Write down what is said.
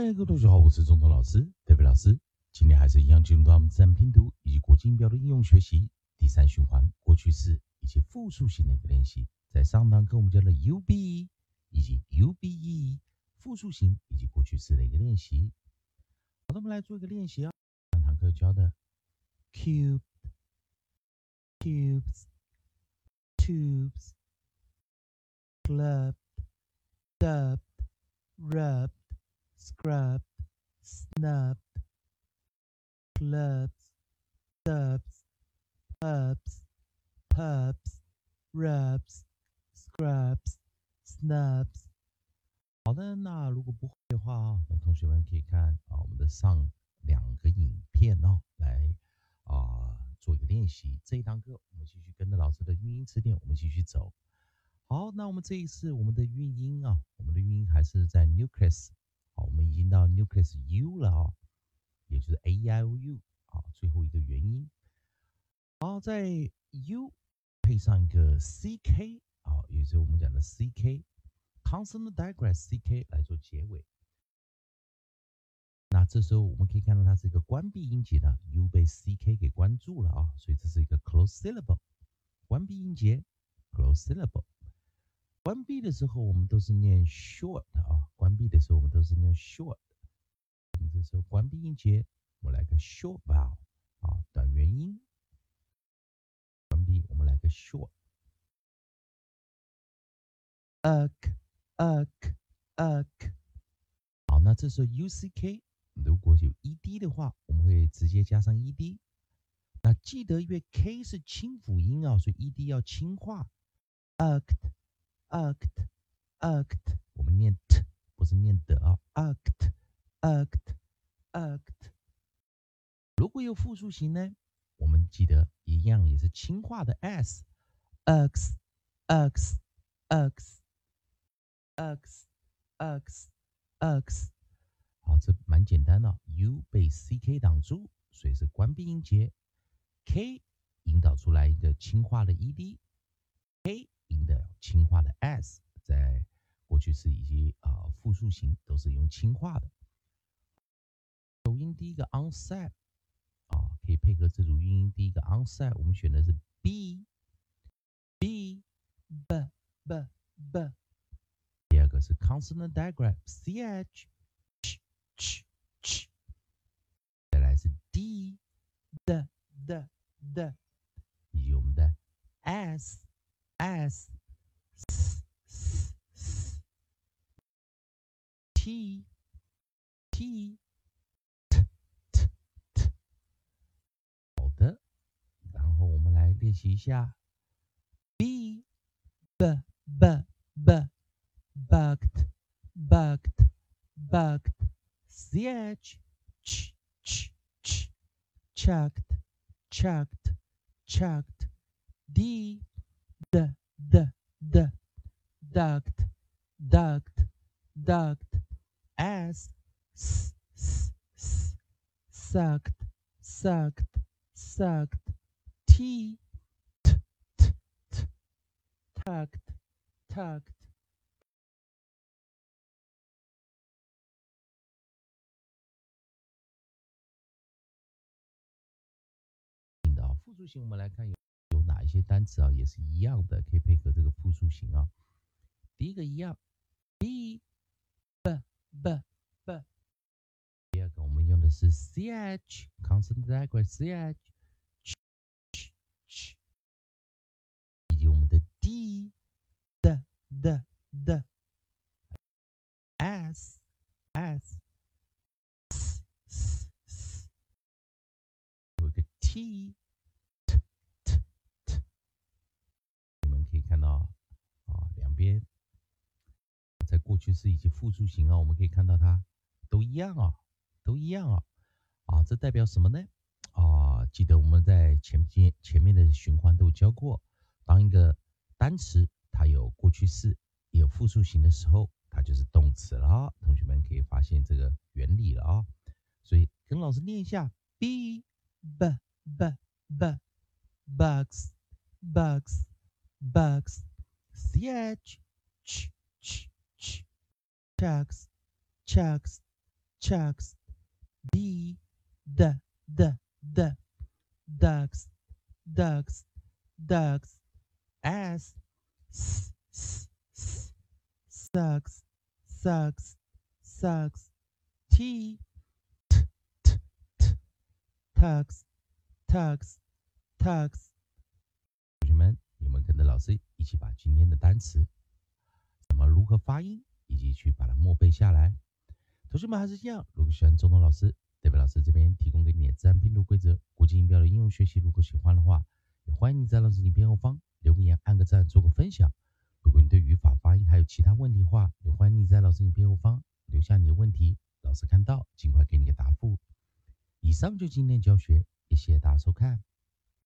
嗨，各位同学好，我是中通老师，David 老师。今天还是一样进入到我们自然拼读以及国际音标的应用学习第三循环，过去式以及复数型的一个练习。在上堂课我们教了 UBE 以及 UBE 复数型以及过去式的一个练习。好的，我们来做一个练习啊。上堂课教的 cube、cubes、tubes、club、dub、rub。Scrubbed, snubbed, clubs, dubs, pubs, pubs, rubs, scrubs, snubs。好的，那如果不会的话啊，那同学们可以看啊我们的上两个影片哦，来啊做一个练习。这一堂课我们继续跟着老师的韵音词典，我们继续走。好，那我们这一次我们的运音啊，我们的运音还是在 nucleus。我们已经到 nucleus u 了啊，也就是 a i o u 啊，最后一个元音。好，在 u 配上一个 c k 啊，也就是我们讲的 c k consonant digress c k 来做结尾。那这时候我们可以看到它是一个关闭音节的 u 被 c k 给关住了啊，所以这是一个 close syllable，关闭音节 close syllable。关闭的时候，我们都是念 short 啊。关闭的时候，我们都是念 short。我们这时候关闭音节，我们来个 short vowel 啊，短元音。关闭，我们来个 short。uk uk uk。好，那这时候 u c k 如果有 e d 的话，我们会直接加上 e d。那记得，因为 k 是清辅音啊，所以 e d 要轻化。ukt。Act act，我们念 t 不是念的啊，act act act。如果有复数型呢，我们记得一样也是轻化的 s x x x x x x。好，这蛮简单的，u 被 ck 挡住，所以是关闭音节，k 引导出来一个轻化的 ed，k。氢化的 s，在过去式以及啊复数型都是用氢化的。首音第一个 onset 啊，可以配合这组音。第一个 onset，我们选的是 b b b b b。第二个是 consonant digraph c h ch ch ch。再来是 d d d d，以及我们的。s s s t t t t t 好的，然后我们来练习一下 b b b b bucked bucked bucked ch ch ch ch chucked chucked chucked d d d d duct duct duct s s s s sucked sucked sucked t t t t tucked tucked 复数型，我们来看有。哪一些单词啊，也是一样的，可以配合这个复数型啊。第一个一样，b b b。第二个我们用的是 ch，consonant digraph ch，以及我们的 d d d d s s s s，有个 t。看到啊，两边过去式以及复数型啊，我们可以看到它都一样啊，都一样啊，啊，这代表什么呢？啊，记得我们在前边前面的循环都有教过，当一个单词它有过去式有复数型的时候，它就是动词了。同学们可以发现这个原理了啊，所以跟老师念一下：b b b b bugs bugs。bugs, ch, chucks chucks, chucks, d, d, d, d, ducks, ducks, ducks, s, s, s, s, sucks, sucks, sucks, t, t, t, t, tucks, tucks, tucks。同学们，你们跟着老师一起把今天的单词怎么如何发音，以及去把它默背下来。同学们还是一样，如果喜欢中东老师，代表老师这边提供给你的自然拼读规则、国际音标的应用学习，如果喜欢的话，也欢迎你在老师影片后方留个言、按个赞、做个分享。如果你对语法、发音还有其他问题的话，也欢迎你在老师影片后方留下你的问题，老师看到尽快给你个答复。以上就今天教学，也谢谢大家收看。